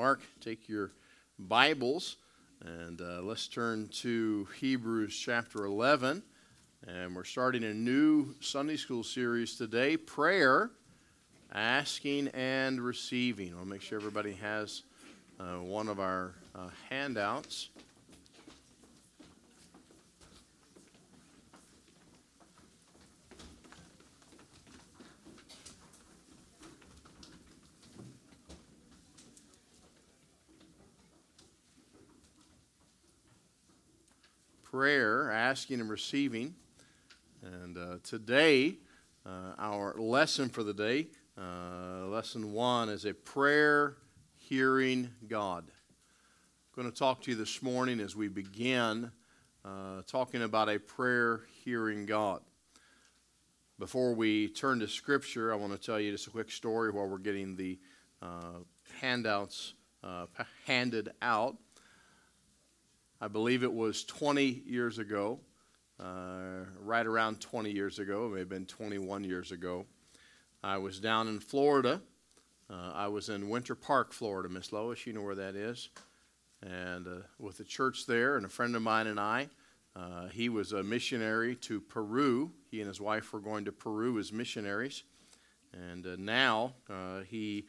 Mark, take your Bibles and uh, let's turn to Hebrews chapter 11. And we're starting a new Sunday school series today prayer, asking, and receiving. I'll make sure everybody has uh, one of our uh, handouts. Prayer, asking and receiving. And uh, today, uh, our lesson for the day, uh, lesson one, is a prayer hearing God. I'm going to talk to you this morning as we begin uh, talking about a prayer hearing God. Before we turn to Scripture, I want to tell you just a quick story while we're getting the uh, handouts uh, handed out. I believe it was 20 years ago, uh, right around 20 years ago, it may have been 21 years ago. I was down in Florida. Uh, I was in Winter Park, Florida, Miss Lois. You know where that is. And uh, with the church there, and a friend of mine and I, uh, he was a missionary to Peru. He and his wife were going to Peru as missionaries. And uh, now uh, he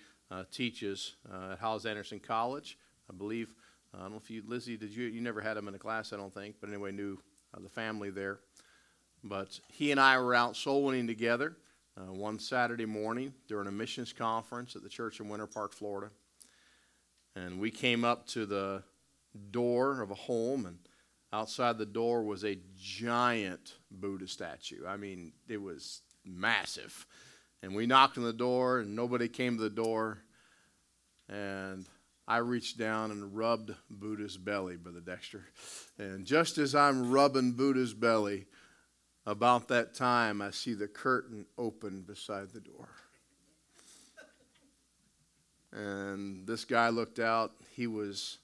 teaches at Hyles Anderson College. I believe I don't know if you, Lizzie, did you, you never had him in a class, I don't think, but anyway, knew uh, the family there. But he and I were out soul winning together uh, one Saturday morning during a missions conference at the church in Winter Park, Florida. And we came up to the door of a home, and outside the door was a giant Buddha statue. I mean, it was massive. And we knocked on the door, and nobody came to the door. And I reached down and rubbed Buddha's belly, Brother Dexter. And just as I'm rubbing Buddha's belly, about that time, I see the curtain open beside the door. And this guy looked out. He was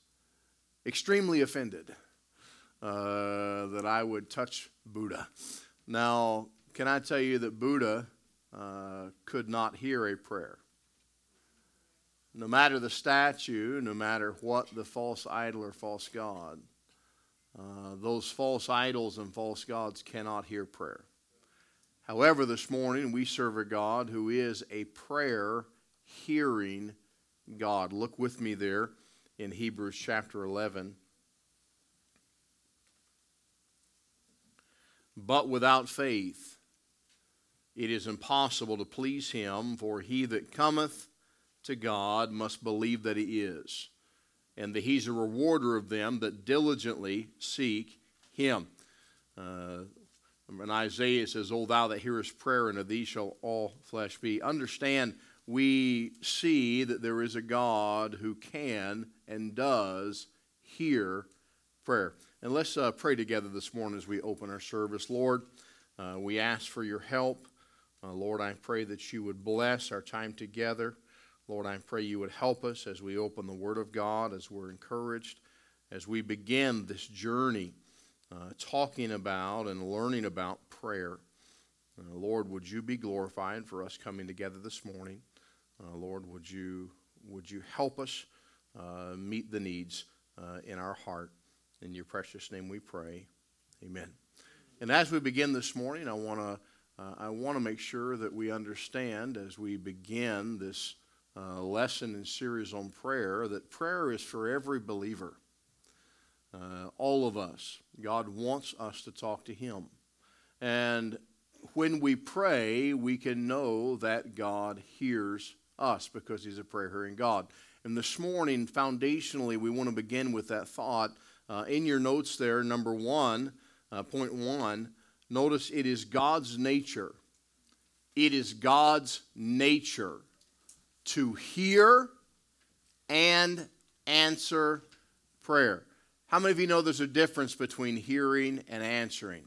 extremely offended uh, that I would touch Buddha. Now, can I tell you that Buddha uh, could not hear a prayer? No matter the statue, no matter what the false idol or false god, uh, those false idols and false gods cannot hear prayer. However, this morning we serve a God who is a prayer hearing God. Look with me there in Hebrews chapter 11. But without faith, it is impossible to please him, for he that cometh to God must believe that He is, and that He's a rewarder of them that diligently seek Him. Uh, Isaiah says, O thou that hearest prayer, and of thee shall all flesh be. Understand, we see that there is a God who can and does hear prayer. And let's uh, pray together this morning as we open our service. Lord, uh, we ask for your help. Uh, Lord, I pray that you would bless our time together. Lord, I pray you would help us as we open the Word of God, as we're encouraged, as we begin this journey uh, talking about and learning about prayer. Uh, Lord, would you be glorified for us coming together this morning? Uh, Lord, would you, would you help us uh, meet the needs uh, in our heart? In your precious name we pray. Amen. And as we begin this morning, I want to uh, I want to make sure that we understand as we begin this uh, lesson and series on prayer that prayer is for every believer. Uh, all of us. God wants us to talk to Him. And when we pray, we can know that God hears us because He's a prayer hearing God. And this morning, foundationally, we want to begin with that thought. Uh, in your notes there, number one, uh, point one, notice it is God's nature. It is God's nature to hear and answer prayer. How many of you know there's a difference between hearing and answering?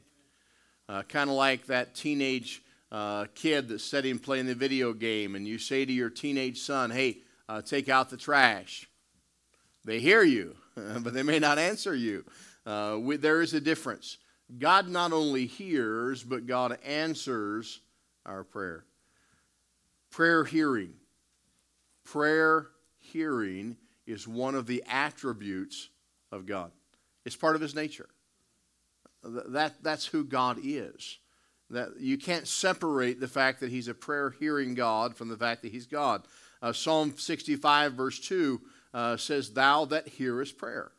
Uh, kind of like that teenage uh, kid that's sitting playing the video game, and you say to your teenage son, Hey, uh, take out the trash. They hear you, but they may not answer you. Uh, we, there is a difference. God not only hears, but God answers our prayer. Prayer hearing prayer hearing is one of the attributes of God. It's part of his nature. That, that's who God is. That you can't separate the fact that he's a prayer hearing God from the fact that he's God. Uh, Psalm 65, verse 2 uh, says, Thou that hearest prayer.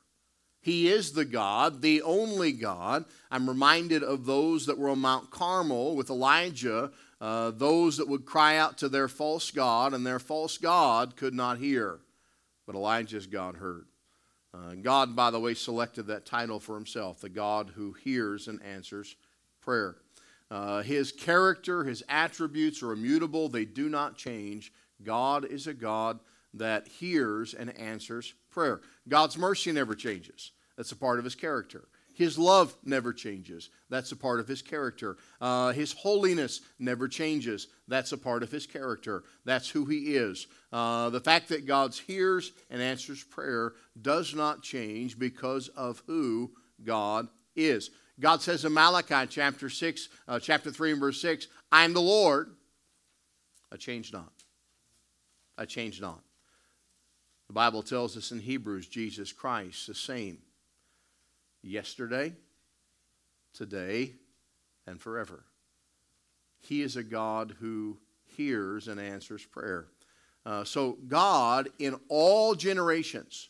He is the God, the only God. I'm reminded of those that were on Mount Carmel with Elijah, uh, those that would cry out to their false God, and their false God could not hear. But Elijah's God heard. Uh, God, by the way, selected that title for himself the God who hears and answers prayer. Uh, his character, his attributes are immutable, they do not change. God is a God that hears and answers prayer. God's mercy never changes, that's a part of his character. His love never changes. That's a part of his character. Uh, his holiness never changes. That's a part of his character. That's who he is. Uh, the fact that God hears and answers prayer does not change because of who God is. God says in Malachi chapter 6, uh, chapter 3 and verse 6, I am the Lord. I change not. I change not. The Bible tells us in Hebrews, Jesus Christ, the same yesterday, today, and forever. He is a God who hears and answers prayer. Uh, so, God, in all generations,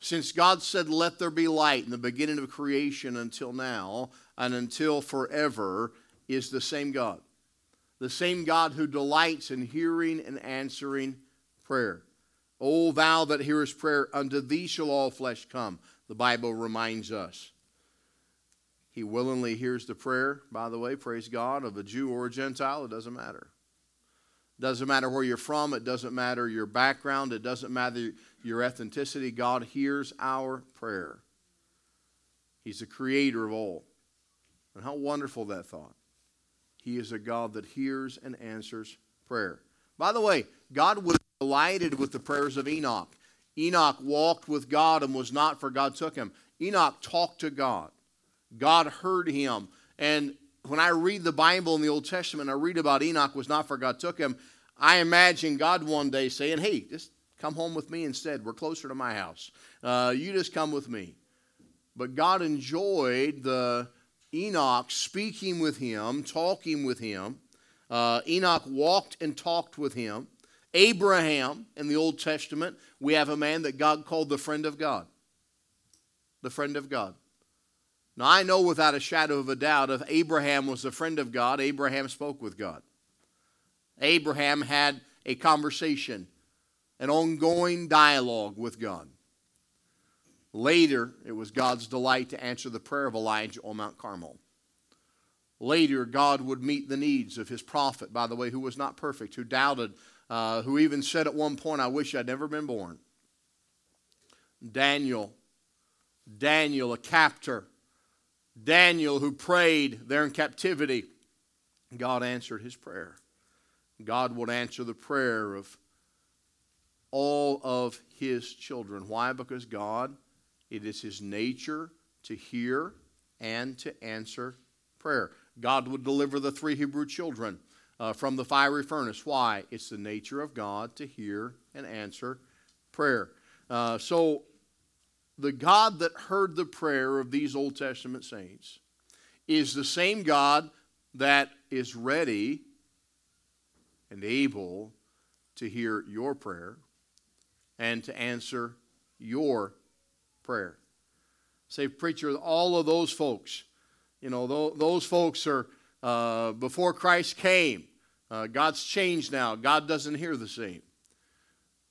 since God said, Let there be light in the beginning of creation until now and until forever, is the same God. The same God who delights in hearing and answering prayer. O thou that hearest prayer, unto thee shall all flesh come the Bible reminds us. He willingly hears the prayer, by the way, praise God, of a Jew or a Gentile. It doesn't matter. It doesn't matter where you're from. It doesn't matter your background. It doesn't matter your ethnicity. God hears our prayer. He's the creator of all. And how wonderful that thought. He is a God that hears and answers prayer. By the way, God was delighted with the prayers of Enoch. Enoch walked with God and was not, for God took him. Enoch talked to God. God heard him. And when I read the Bible in the Old Testament, I read about Enoch was not, for God took him. I imagine God one day saying, Hey, just come home with me instead. We're closer to my house. Uh, you just come with me. But God enjoyed the Enoch speaking with him, talking with him. Uh, Enoch walked and talked with him. Abraham in the Old Testament, we have a man that God called the friend of God. The friend of God. Now, I know without a shadow of a doubt if Abraham was the friend of God, Abraham spoke with God. Abraham had a conversation, an ongoing dialogue with God. Later, it was God's delight to answer the prayer of Elijah on Mount Carmel. Later, God would meet the needs of his prophet, by the way, who was not perfect, who doubted uh, who even said at one point, I wish I'd never been born. Daniel, Daniel, a captor, Daniel who prayed there in captivity. God answered his prayer. God would answer the prayer of all of his children. Why? Because God, it is his nature to hear and to answer prayer. God would deliver the three Hebrew children uh, from the fiery furnace. Why? It's the nature of God to hear and answer prayer. Uh, so, the God that heard the prayer of these Old Testament saints is the same God that is ready and able to hear your prayer and to answer your prayer. Say, preacher, all of those folks, you know, those folks are uh, before Christ came. Uh, God's changed now. God doesn't hear the same.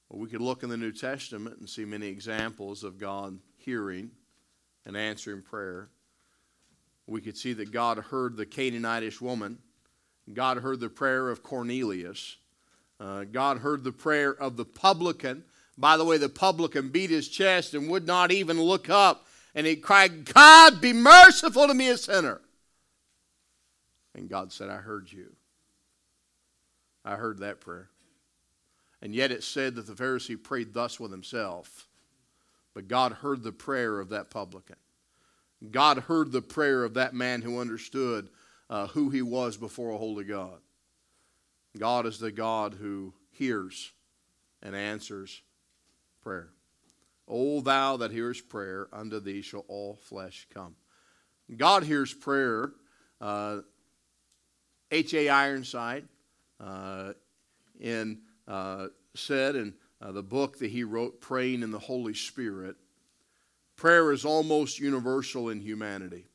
Well, we could look in the New Testament and see many examples of God hearing and answering prayer. We could see that God heard the Canaanitish woman. God heard the prayer of Cornelius. Uh, God heard the prayer of the publican. By the way, the publican beat his chest and would not even look up. And he cried, God, be merciful to me, a sinner. And God said, I heard you. I heard that prayer. And yet it said that the Pharisee prayed thus with himself. But God heard the prayer of that publican. God heard the prayer of that man who understood uh, who he was before a holy God. God is the God who hears and answers prayer. O thou that hearest prayer, unto thee shall all flesh come. God hears prayer. H.A. Ironside uh, in, uh, said in uh, the book that he wrote, Praying in the Holy Spirit, prayer is almost universal in humanity.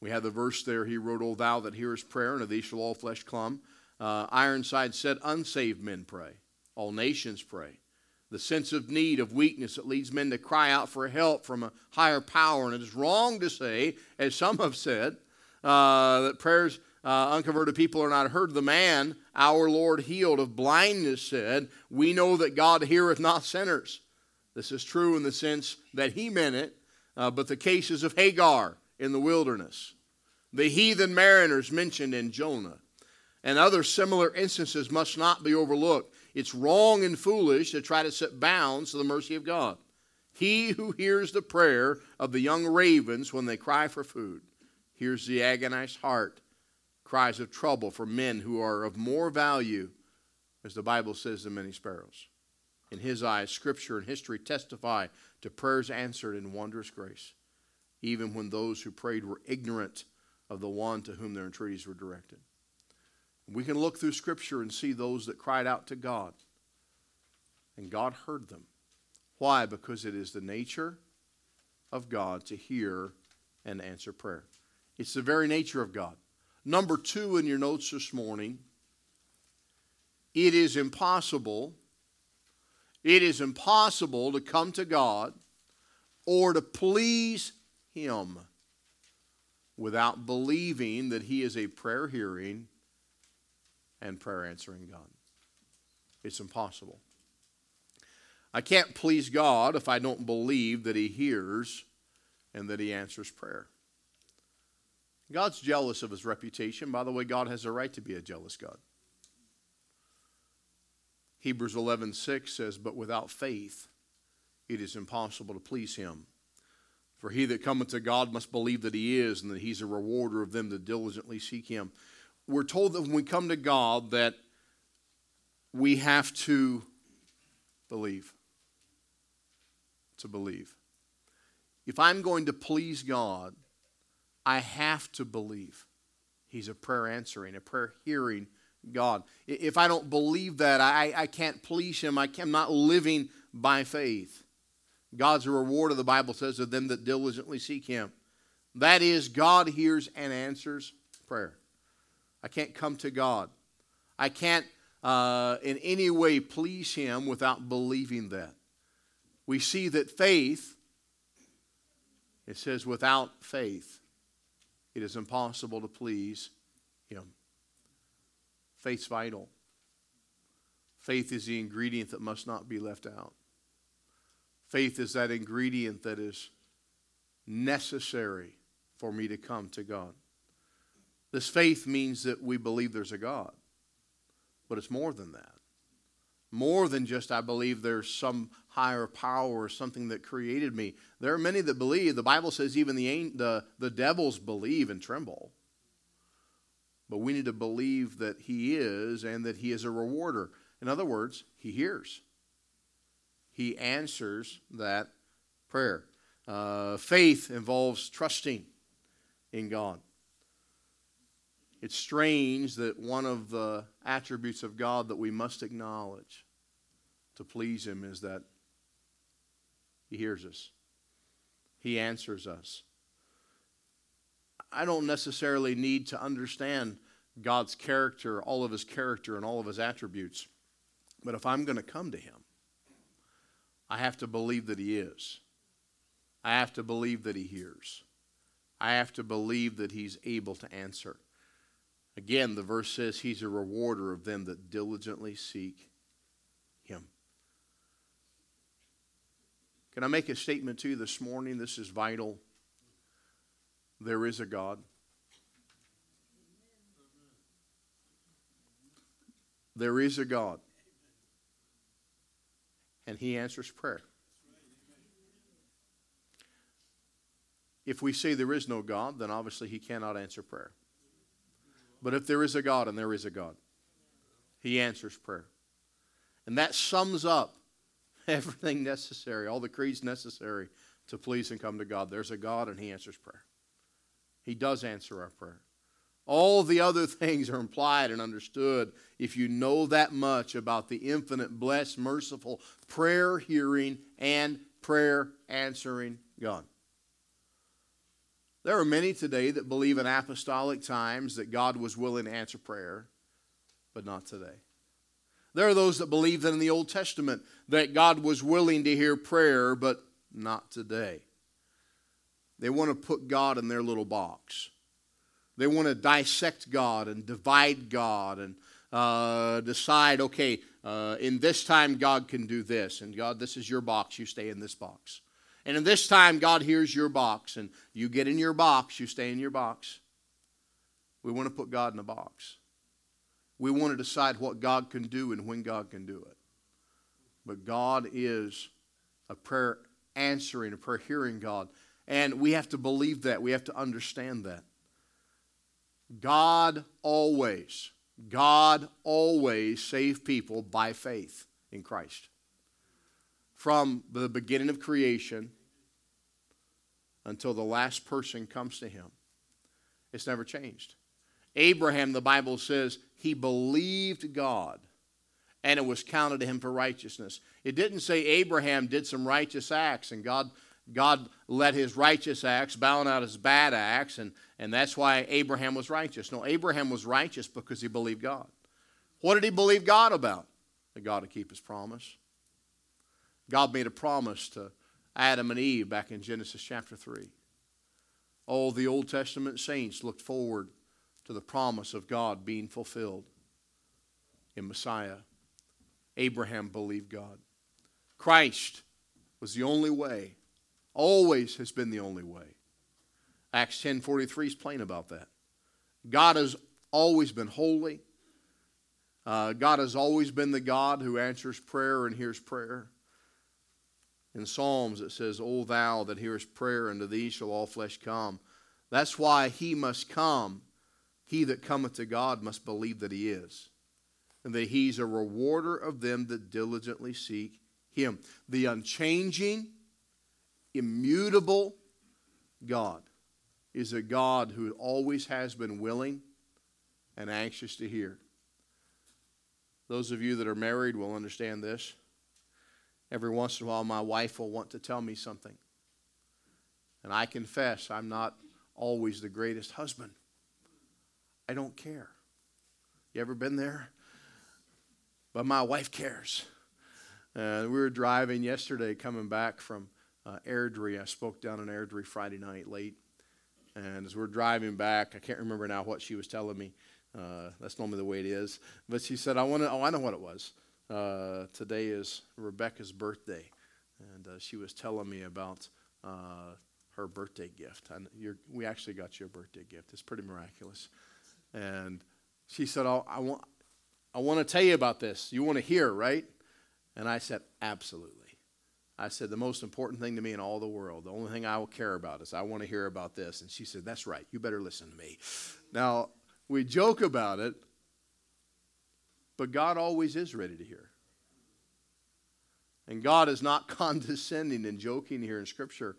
We have the verse there he wrote, O thou that hearest prayer, unto thee shall all flesh come. Uh, Ironside said, Unsaved men pray, all nations pray the sense of need, of weakness that leads men to cry out for help from a higher power. And it is wrong to say, as some have said, uh, that prayers, uh, unconverted people are not heard. The man, our Lord healed of blindness, said, We know that God heareth not sinners. This is true in the sense that he meant it, uh, but the cases of Hagar in the wilderness, the heathen mariners mentioned in Jonah, and other similar instances must not be overlooked. It's wrong and foolish to try to set bounds to the mercy of God. He who hears the prayer of the young ravens when they cry for food hears the agonized heart cries of trouble for men who are of more value, as the Bible says, than many sparrows. In his eyes, Scripture and history testify to prayers answered in wondrous grace, even when those who prayed were ignorant of the one to whom their entreaties were directed. We can look through Scripture and see those that cried out to God, and God heard them. Why? Because it is the nature of God to hear and answer prayer. It's the very nature of God. Number two in your notes this morning it is impossible. It is impossible to come to God or to please Him without believing that He is a prayer hearing and prayer answering God. It's impossible. I can't please God if I don't believe that He hears and that He answers prayer. God's jealous of His reputation. By the way, God has a right to be a jealous God. Hebrews 11:6 says, "But without faith it is impossible to please him. For he that cometh to God must believe that he is, and that he's a rewarder of them that diligently seek him." we're told that when we come to God that we have to believe. To believe. If I'm going to please God, I have to believe. He's a prayer answering, a prayer hearing God. If I don't believe that, I, I can't please Him. I am not living by faith. God's a rewarder, the Bible says, of them that diligently seek Him. That is, God hears and answers prayer. I can't come to God. I can't uh, in any way please Him without believing that. We see that faith, it says, without faith, it is impossible to please Him. Faith's vital. Faith is the ingredient that must not be left out. Faith is that ingredient that is necessary for me to come to God. This faith means that we believe there's a God, but it's more than that. More than just, I believe there's some higher power or something that created me. There are many that believe. The Bible says even the, the, the devils believe and tremble. But we need to believe that He is and that He is a rewarder. In other words, He hears, He answers that prayer. Uh, faith involves trusting in God. It's strange that one of the attributes of God that we must acknowledge to please Him is that He hears us, He answers us. I don't necessarily need to understand God's character, all of His character, and all of His attributes. But if I'm going to come to Him, I have to believe that He is. I have to believe that He hears. I have to believe that He's able to answer. Again, the verse says he's a rewarder of them that diligently seek him. Can I make a statement to you this morning? This is vital. There is a God. There is a God. And he answers prayer. If we say there is no God, then obviously he cannot answer prayer. But if there is a God, and there is a God, He answers prayer. And that sums up everything necessary, all the creeds necessary to please and come to God. There's a God and He answers prayer. He does answer our prayer. All the other things are implied and understood if you know that much about the infinite, blessed, merciful, prayer hearing, and prayer answering God. There are many today that believe in apostolic times that God was willing to answer prayer, but not today. There are those that believe that in the Old Testament that God was willing to hear prayer, but not today. They want to put God in their little box. They want to dissect God and divide God and uh, decide, okay, uh, in this time God can do this, and God, this is your box, you stay in this box. And in this time, God hears your box, and you get in your box, you stay in your box. We want to put God in a box. We want to decide what God can do and when God can do it. But God is a prayer answering, a prayer hearing God. And we have to believe that. We have to understand that. God always, God always saved people by faith in Christ. From the beginning of creation until the last person comes to him. It's never changed. Abraham, the Bible says, he believed God and it was counted to him for righteousness. It didn't say Abraham did some righteous acts and God, God let his righteous acts bound out his bad acts, and, and that's why Abraham was righteous. No, Abraham was righteous because he believed God. What did he believe God about? That God would keep his promise. God made a promise to Adam and Eve back in Genesis chapter 3. All the Old Testament saints looked forward to the promise of God being fulfilled in Messiah. Abraham believed God. Christ was the only way, always has been the only way. Acts 10:43 is plain about that. God has always been holy. Uh, God has always been the God who answers prayer and hears prayer. In Psalms it says, O thou that hearest prayer, unto thee shall all flesh come. That's why he must come he that cometh to God must believe that he is, and that he's a rewarder of them that diligently seek him. The unchanging, immutable God is a God who always has been willing and anxious to hear. Those of you that are married will understand this. Every once in a while, my wife will want to tell me something. And I confess I'm not always the greatest husband. I don't care. You ever been there? But my wife cares. Uh, we were driving yesterday coming back from uh, Airdrie. I spoke down in Airdrie Friday night late. And as we're driving back, I can't remember now what she was telling me. Uh, that's normally the way it is. But she said, I want to, oh, I know what it was. Uh, today is Rebecca's birthday. And uh, she was telling me about uh, her birthday gift. And we actually got you a birthday gift. It's pretty miraculous. And she said, oh, I, want, I want to tell you about this. You want to hear, right? And I said, Absolutely. I said, The most important thing to me in all the world, the only thing I will care about is I want to hear about this. And she said, That's right. You better listen to me. Now, we joke about it, but God always is ready to hear. And God is not condescending and joking here in Scripture.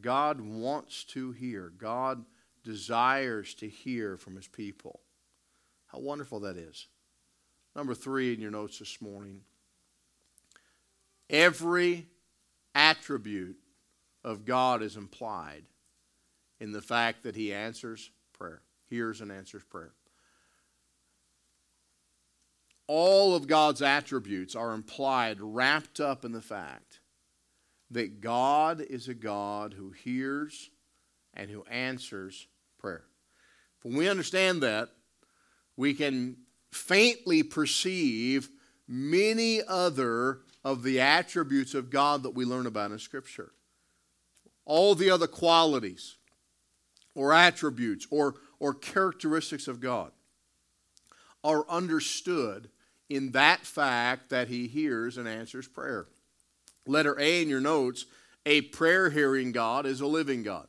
God wants to hear. God desires to hear from his people. How wonderful that is. Number three in your notes this morning every attribute of God is implied in the fact that he answers prayer, hears and answers prayer. All of God's attributes are implied, wrapped up in the fact that God is a God who hears and who answers prayer. When we understand that, we can faintly perceive many other of the attributes of God that we learn about in Scripture. All the other qualities or attributes or, or characteristics of God are understood in that fact that He hears and answers prayer. Letter A in your notes a prayer hearing God is a living God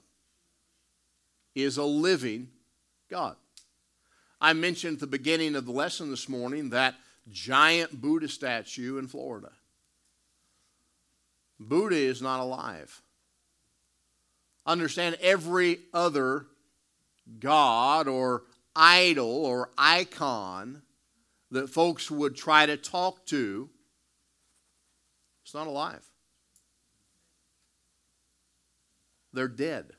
is a living God. I mentioned at the beginning of the lesson this morning that giant Buddha statue in Florida. Buddha is not alive. Understand every other god or idol or icon that folks would try to talk to, it's not alive. They're dead.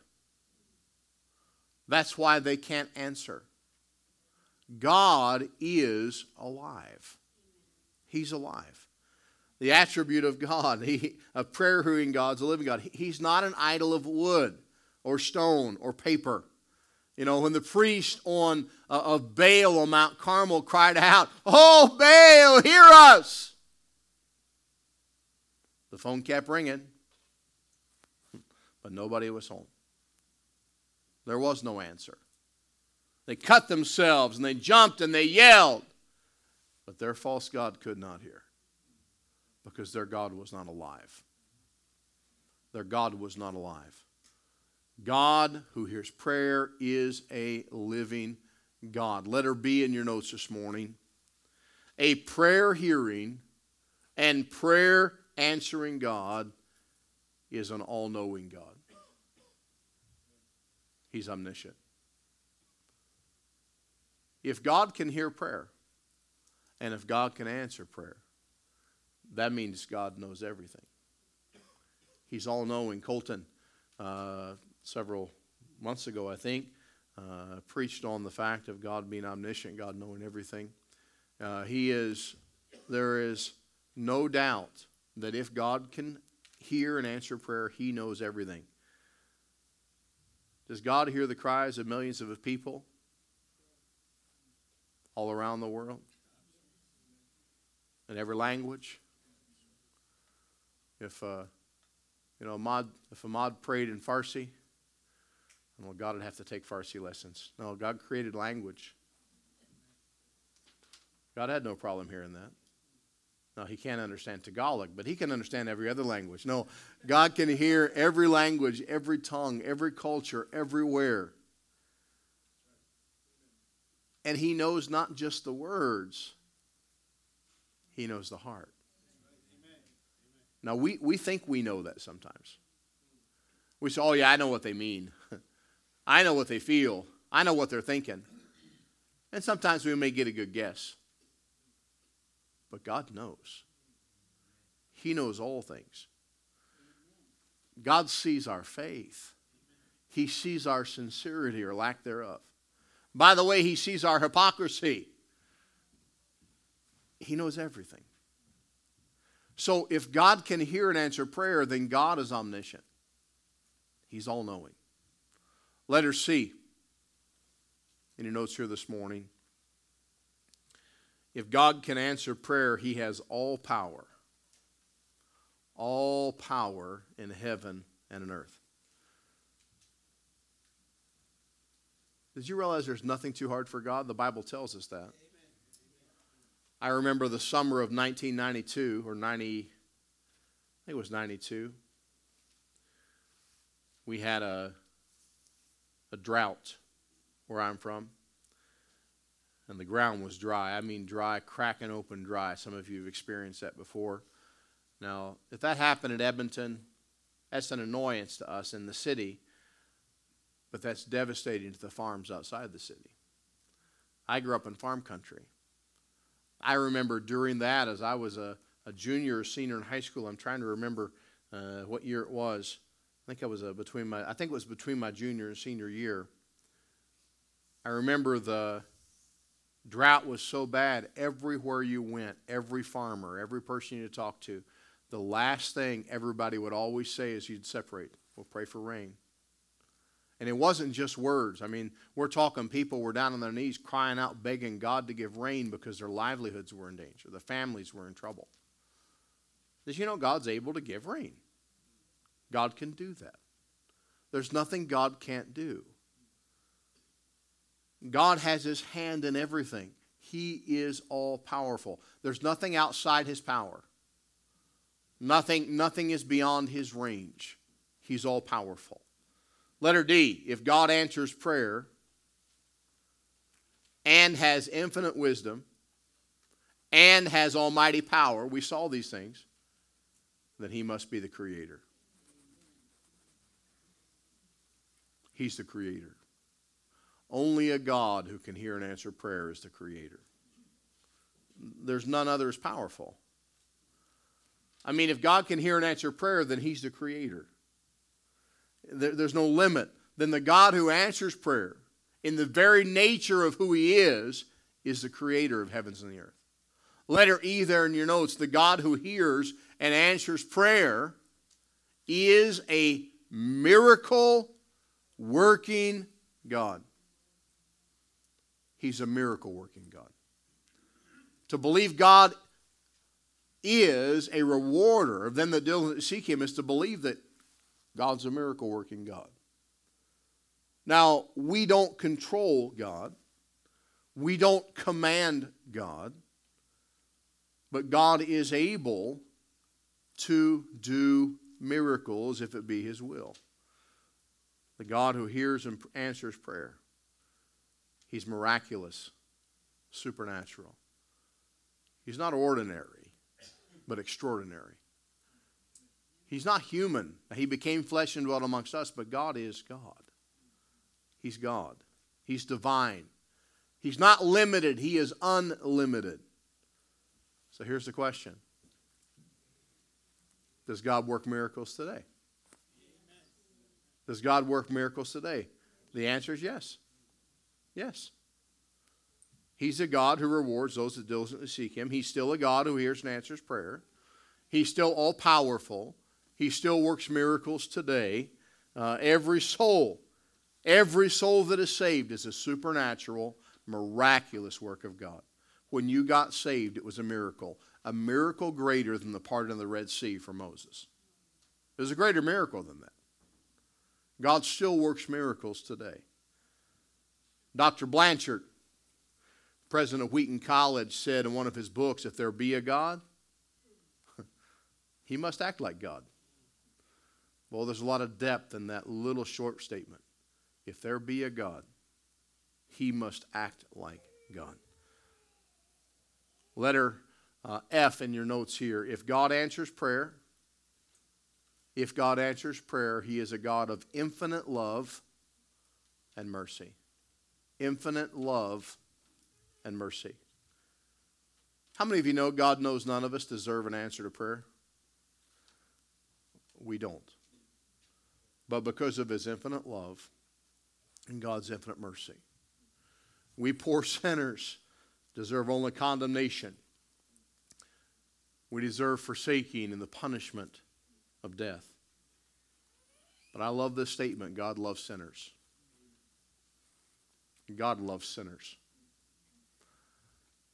That's why they can't answer. God is alive. He's alive. The attribute of God, he, a prayer hearing God's a living God. He's not an idol of wood or stone or paper. You know, when the priest on uh, of Baal on Mount Carmel cried out, "Oh Baal, hear us!" The phone kept ringing, but nobody was home. There was no answer. They cut themselves and they jumped and they yelled, but their false god could not hear because their God was not alive. Their God was not alive. God who hears prayer is a living God. Let her be in your notes this morning. A prayer hearing and prayer answering God is an all knowing God. He's omniscient. If God can hear prayer and if God can answer prayer, that means God knows everything. He's all knowing. Colton, uh, several months ago, I think, uh, preached on the fact of God being omniscient, God knowing everything. Uh, he is, there is no doubt that if God can hear and answer prayer, He knows everything. Does God hear the cries of millions of people all around the world? In every language? If, uh, you know, Ahmad, if Ahmad prayed in Farsi, well, God would have to take Farsi lessons. No, God created language. God had no problem hearing that. No, he can't understand Tagalog, but he can understand every other language. No, God can hear every language, every tongue, every culture, everywhere. And he knows not just the words, he knows the heart. Now, we, we think we know that sometimes. We say, oh, yeah, I know what they mean. I know what they feel. I know what they're thinking. And sometimes we may get a good guess. But God knows. He knows all things. God sees our faith. He sees our sincerity or lack thereof. By the way, He sees our hypocrisy. He knows everything. So if God can hear and answer prayer, then God is omniscient. He's all knowing. Letter C your notes here this morning. If God can answer prayer, He has all power. All power in heaven and in earth. Did you realize there's nothing too hard for God? The Bible tells us that. I remember the summer of 1992 or 90, I think it was 92. We had a a drought where I'm from. And the ground was dry. I mean, dry, cracking open dry. Some of you have experienced that before. Now, if that happened at Edmonton, that's an annoyance to us in the city, but that's devastating to the farms outside the city. I grew up in farm country. I remember during that, as I was a, a junior or senior in high school, I'm trying to remember uh, what year it was. I think I was uh, between my I think it was between my junior and senior year. I remember the drought was so bad everywhere you went, every farmer, every person you talked to, the last thing everybody would always say is you'd separate. We'll pray for rain. And it wasn't just words. I mean, we're talking people were down on their knees crying out, begging God to give rain because their livelihoods were in danger. The families were in trouble. Did you know God's able to give rain? God can do that. There's nothing God can't do. God has his hand in everything. He is all powerful. There's nothing outside his power. Nothing, nothing is beyond his range. He's all powerful. Letter D if God answers prayer and has infinite wisdom and has almighty power, we saw these things, then he must be the creator. He's the creator. Only a God who can hear and answer prayer is the creator. There's none other as powerful. I mean, if God can hear and answer prayer, then he's the creator. There, there's no limit. Then the God who answers prayer, in the very nature of who he is, is the creator of heavens and the earth. Letter E there in your notes the God who hears and answers prayer is a miracle working God. He's a miracle working God. To believe God is a rewarder of them that diligently seek Him is to believe that God's a miracle working God. Now, we don't control God, we don't command God, but God is able to do miracles if it be His will. The God who hears and answers prayer. He's miraculous, supernatural. He's not ordinary, but extraordinary. He's not human. He became flesh and dwelt amongst us, but God is God. He's God. He's divine. He's not limited, He is unlimited. So here's the question Does God work miracles today? Does God work miracles today? The answer is yes. Yes. He's a God who rewards those that diligently seek Him. He's still a God who hears and answers prayer. He's still all powerful. He still works miracles today. Uh, every soul, every soul that is saved is a supernatural, miraculous work of God. When you got saved, it was a miracle, a miracle greater than the parting of the Red Sea for Moses. It was a greater miracle than that. God still works miracles today. Dr. Blanchard, president of Wheaton College, said in one of his books if there be a God, he must act like God. Well, there's a lot of depth in that little short statement. If there be a God, he must act like God. Letter uh, F in your notes here. If God answers prayer, if God answers prayer, He is a God of infinite love and mercy. Infinite love and mercy. How many of you know God knows none of us deserve an answer to prayer? We don't. But because of His infinite love and God's infinite mercy, we poor sinners deserve only condemnation. We deserve forsaking and the punishment of death. But I love this statement God loves sinners. God loves sinners.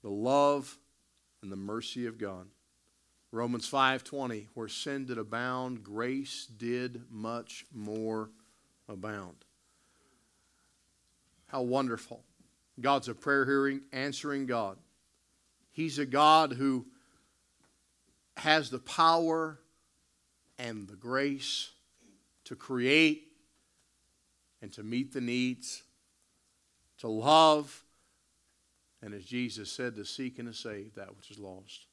The love and the mercy of God. Romans 5:20 where sin did abound grace did much more abound. How wonderful. God's a prayer hearing answering God. He's a God who has the power and the grace to create and to meet the needs, to love, and as Jesus said, to seek and to save that which is lost.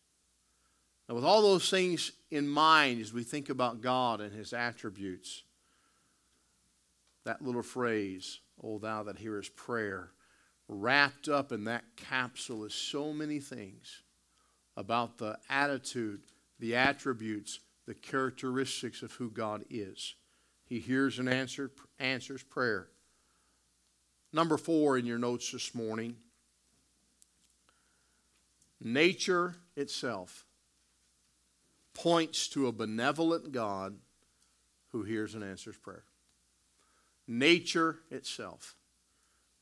Now, with all those things in mind, as we think about God and His attributes, that little phrase, O thou that hearest prayer, wrapped up in that capsule is so many things about the attitude, the attributes, the characteristics of who God is. He hears and answer, answers prayer. Number four in your notes this morning nature itself points to a benevolent God who hears and answers prayer. Nature itself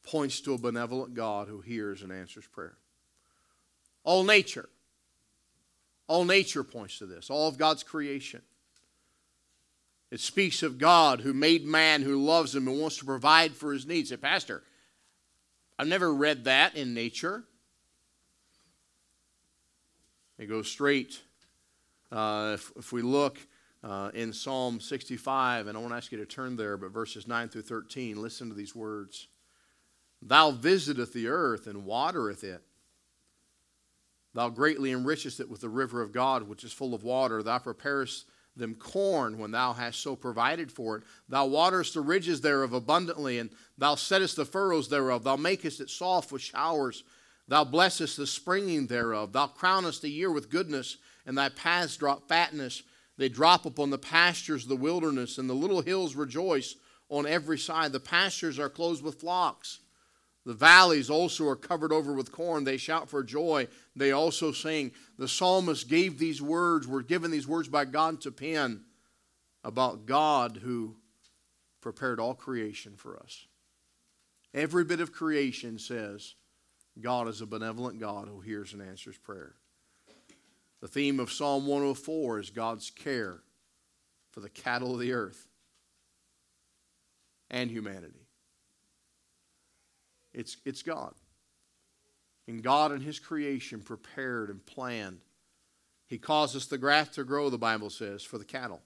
points to a benevolent God who hears and answers prayer. All nature, all nature points to this, all of God's creation. It speaks of God who made man, who loves him and wants to provide for his needs. Say, Pastor, I've never read that in nature. It goes straight. Uh, if, if, we look uh, in Psalm 65, and I want to ask you to turn there, but verses 9 through 13, listen to these words. Thou visiteth the earth and watereth it. Thou greatly enrichest it with the river of God, which is full of water. Thou preparest them corn when thou hast so provided for it. Thou waterest the ridges thereof abundantly, and thou settest the furrows thereof. Thou makest it soft with showers. Thou blessest the springing thereof. Thou crownest the year with goodness, and thy paths drop fatness. They drop upon the pastures of the wilderness, and the little hills rejoice on every side. The pastures are closed with flocks. The valleys also are covered over with corn. They shout for joy. They also sing. The psalmist gave these words, were given these words by God to pen about God who prepared all creation for us. Every bit of creation says God is a benevolent God who hears and answers prayer. The theme of Psalm 104 is God's care for the cattle of the earth and humanity. It's, it's God. And God and His creation prepared and planned. He causes the grass to grow, the Bible says, for the cattle,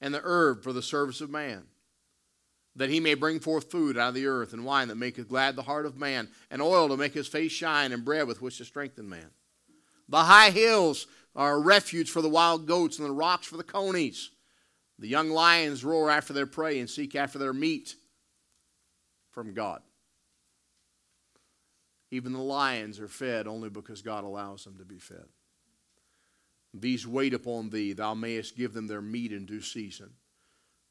and the herb for the service of man, that he may bring forth food out of the earth, and wine that maketh glad the heart of man, and oil to make his face shine, and bread with which to strengthen man. The high hills are a refuge for the wild goats, and the rocks for the conies. The young lions roar after their prey and seek after their meat from God. Even the lions are fed only because God allows them to be fed. These wait upon thee, thou mayest give them their meat in due season.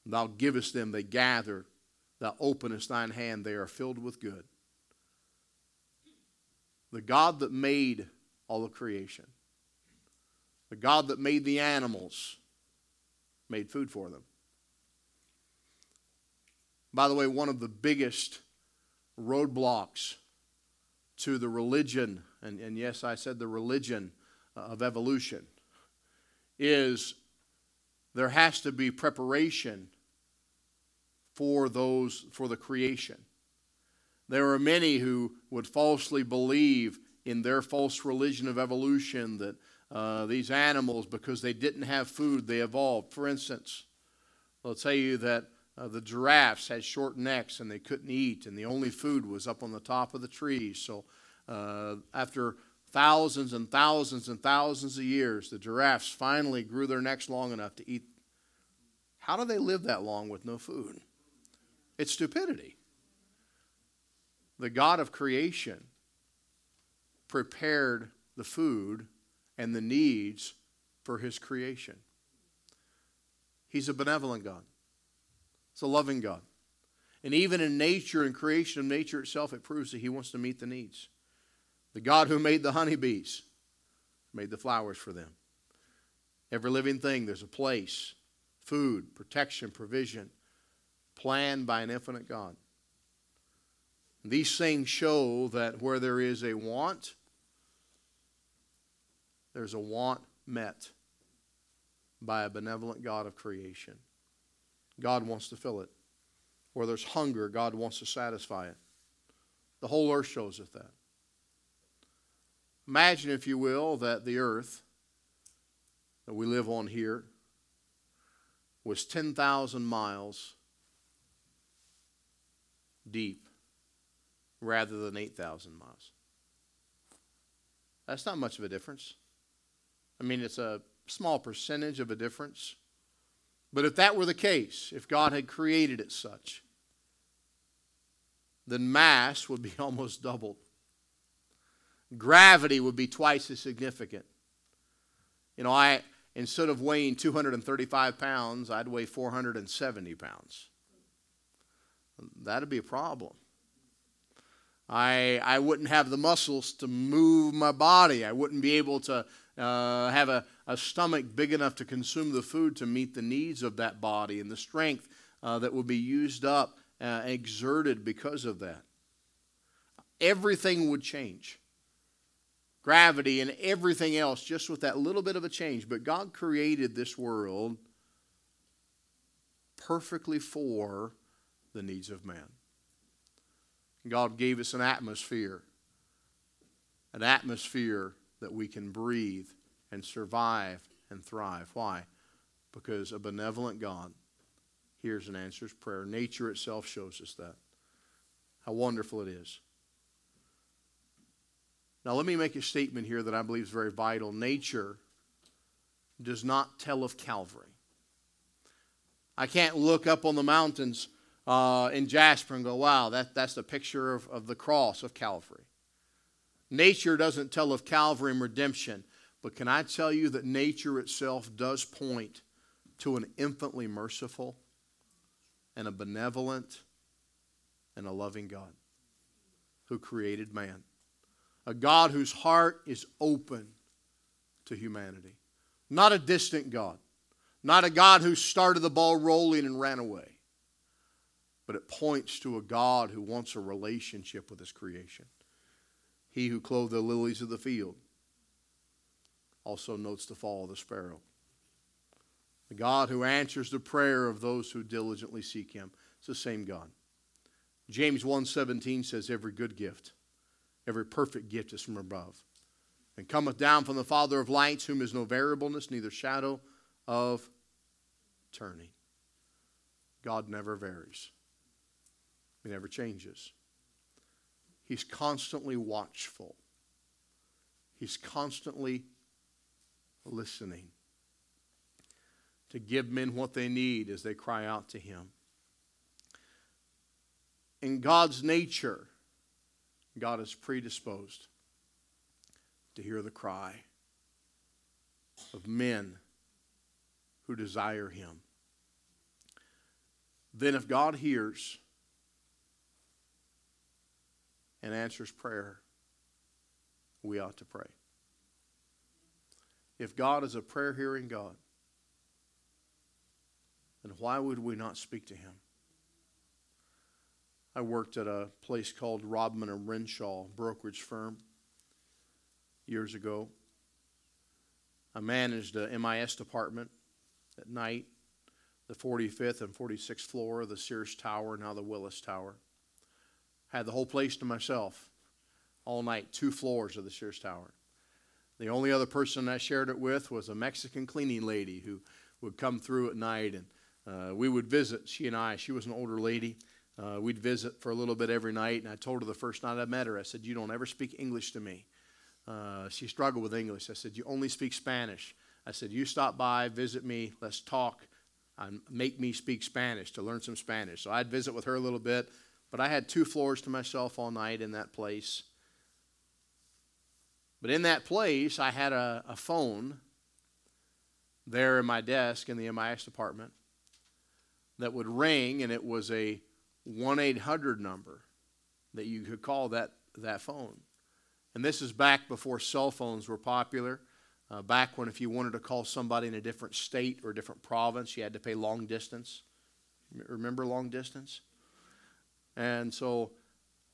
Thou givest them, they gather. Thou openest thine hand, they are filled with good. The God that made all of creation, the God that made the animals, made food for them. By the way, one of the biggest roadblocks to the religion, and, and yes, I said the religion uh, of evolution, is there has to be preparation for those for the creation. There are many who would falsely believe in their false religion of evolution that uh, these animals, because they didn't have food, they evolved. For instance, they'll tell you that uh, the giraffes had short necks and they couldn't eat, and the only food was up on the top of the trees. So, uh, after thousands and thousands and thousands of years, the giraffes finally grew their necks long enough to eat. How do they live that long with no food? It's stupidity. The God of creation prepared the food and the needs for his creation. He's a benevolent God. It's a loving God. And even in nature and creation of nature itself, it proves that He wants to meet the needs. The God who made the honeybees made the flowers for them. Every living thing, there's a place, food, protection, provision, planned by an infinite God. These things show that where there is a want, there's a want met by a benevolent God of creation. God wants to fill it. Where there's hunger, God wants to satisfy it. The whole earth shows us that. Imagine, if you will, that the earth that we live on here was 10,000 miles deep rather than 8,000 miles. That's not much of a difference. I mean, it's a small percentage of a difference. But if that were the case, if God had created it such, then mass would be almost doubled. Gravity would be twice as significant. You know, I instead of weighing 235 pounds, I'd weigh 470 pounds. That'd be a problem. I, I wouldn't have the muscles to move my body. I wouldn't be able to uh, have a, a stomach big enough to consume the food to meet the needs of that body and the strength uh, that will be used up, uh, exerted because of that. Everything would change. Gravity and everything else, just with that little bit of a change. But God created this world perfectly for the needs of man. God gave us an atmosphere, an atmosphere that we can breathe and survive and thrive. Why? Because a benevolent God hears and answers prayer. Nature itself shows us that. How wonderful it is. Now, let me make a statement here that I believe is very vital. Nature does not tell of Calvary. I can't look up on the mountains uh, in Jasper and go, wow, that, that's the picture of, of the cross of Calvary. Nature doesn't tell of Calvary and redemption, but can I tell you that nature itself does point to an infinitely merciful and a benevolent and a loving God who created man? A God whose heart is open to humanity. Not a distant God, not a God who started the ball rolling and ran away, but it points to a God who wants a relationship with his creation. He who clothed the lilies of the field also notes the fall of the sparrow. The God who answers the prayer of those who diligently seek him. It's the same God. James 1:17 says every good gift, every perfect gift is from above and cometh down from the Father of lights, whom is no variableness, neither shadow of turning. God never varies, He never changes. He's constantly watchful, He's constantly listening to give men what they need as they cry out to Him. In God's nature, God is predisposed to hear the cry of men who desire Him. Then, if God hears and answers prayer, we ought to pray. If God is a prayer hearing God, then why would we not speak to Him? I worked at a place called Rodman and Renshaw brokerage firm years ago. I managed a MIS department at night, the 45th and 46th floor of the Sears Tower, now the Willis Tower. Had the whole place to myself all night, two floors of the Sears Tower. The only other person I shared it with was a Mexican cleaning lady who would come through at night, and uh, we would visit. She and I, she was an older lady. Uh, we'd visit for a little bit every night, and I told her the first night I met her, I said, You don't ever speak English to me. Uh, she struggled with English. I said, You only speak Spanish. I said, You stop by, visit me, let's talk, and make me speak Spanish to learn some Spanish. So I'd visit with her a little bit, but I had two floors to myself all night in that place. But in that place, I had a, a phone there in my desk in the MIS department that would ring, and it was a 1 800 number that you could call that, that phone. And this is back before cell phones were popular. Uh, back when, if you wanted to call somebody in a different state or a different province, you had to pay long distance. Remember long distance? And so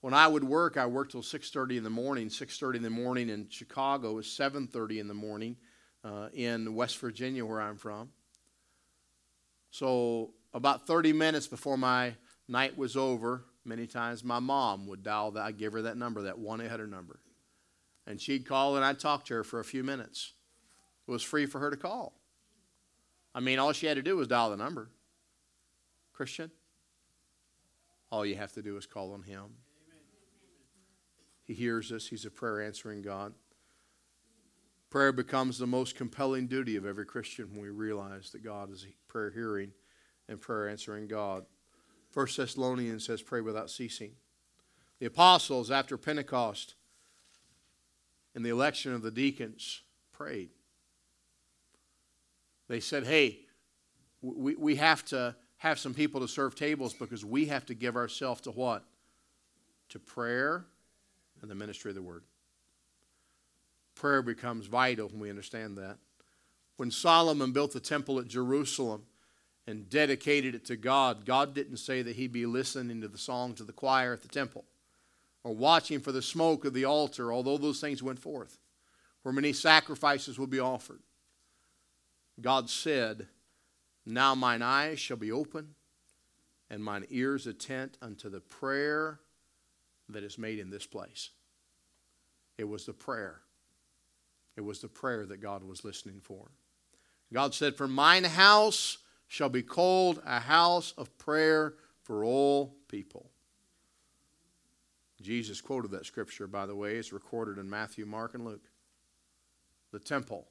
when I would work, I worked till 6:30 in the morning. 6:30 in the morning in Chicago was 7:30 in the morning uh, in West Virginia, where I'm from. So about 30 minutes before my night was over, many times my mom would dial that. I'd give her that number, that 1-800 number. And she'd call and I'd talk to her for a few minutes. It was free for her to call. I mean, all she had to do was dial the number. Christian, all you have to do is call on Him. He hears us, He's a prayer answering God. Prayer becomes the most compelling duty of every Christian when we realize that God is a prayer hearing and prayer answering God. First Thessalonians says, Pray without ceasing. The apostles, after Pentecost, in the election of the deacons prayed. They said, hey, we, we have to have some people to serve tables because we have to give ourselves to what? To prayer and the ministry of the word. Prayer becomes vital when we understand that. When Solomon built the temple at Jerusalem and dedicated it to God, God didn't say that he'd be listening to the songs of the choir at the temple or watching for the smoke of the altar, although those things went forth, where many sacrifices will be offered. God said, Now mine eyes shall be open, and mine ears attent unto the prayer that is made in this place. It was the prayer. It was the prayer that God was listening for. God said, For mine house shall be called a house of prayer for all people. Jesus quoted that scripture, by the way. It's recorded in Matthew, Mark, and Luke. The temple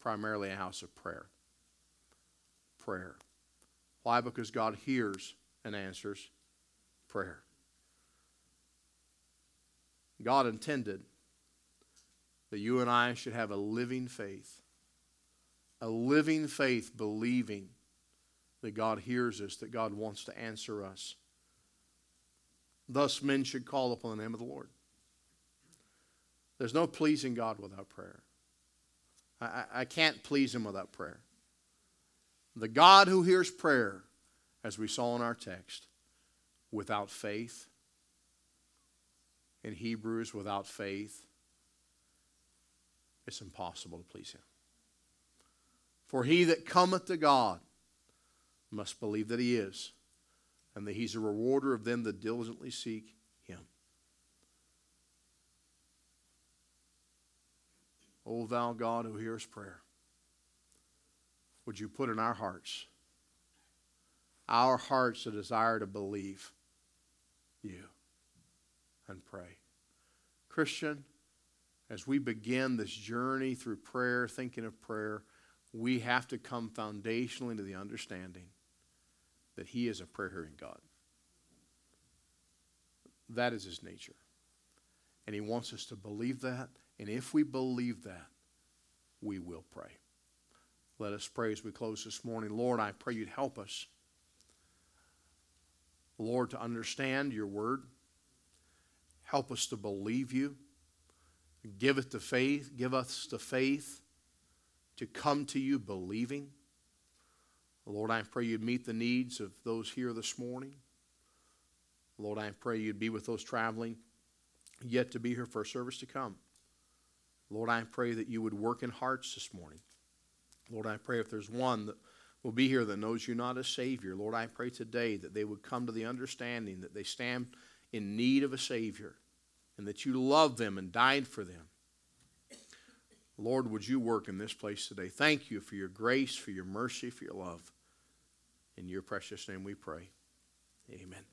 primarily a house of prayer. Prayer. Why? Because God hears and answers prayer. God intended that you and I should have a living faith. A living faith believing that God hears us, that God wants to answer us. Thus, men should call upon the name of the Lord. There's no pleasing God without prayer. I, I can't please Him without prayer. The God who hears prayer, as we saw in our text, without faith, in Hebrews, without faith, it's impossible to please Him. For he that cometh to God must believe that He is, and that He's a rewarder of them that diligently seek Him. O thou God who hears prayer, would you put in our hearts, our hearts a desire to believe you and pray? Christian, as we begin this journey through prayer, thinking of prayer, we have to come foundationally to the understanding that He is a prayer hearing God. That is His nature. And He wants us to believe that. And if we believe that, we will pray. Let us pray as we close this morning. Lord, I pray you'd help us. Lord, to understand your word. Help us to believe you. Give it the faith. Give us the faith to come to you believing. Lord, I pray you'd meet the needs of those here this morning. Lord, I pray you'd be with those traveling yet to be here for a service to come. Lord, I pray that you would work in hearts this morning. Lord, I pray if there's one that will be here that knows you not as Savior, Lord, I pray today that they would come to the understanding that they stand in need of a Savior and that you love them and died for them. Lord, would you work in this place today? Thank you for your grace, for your mercy, for your love. In your precious name we pray. Amen.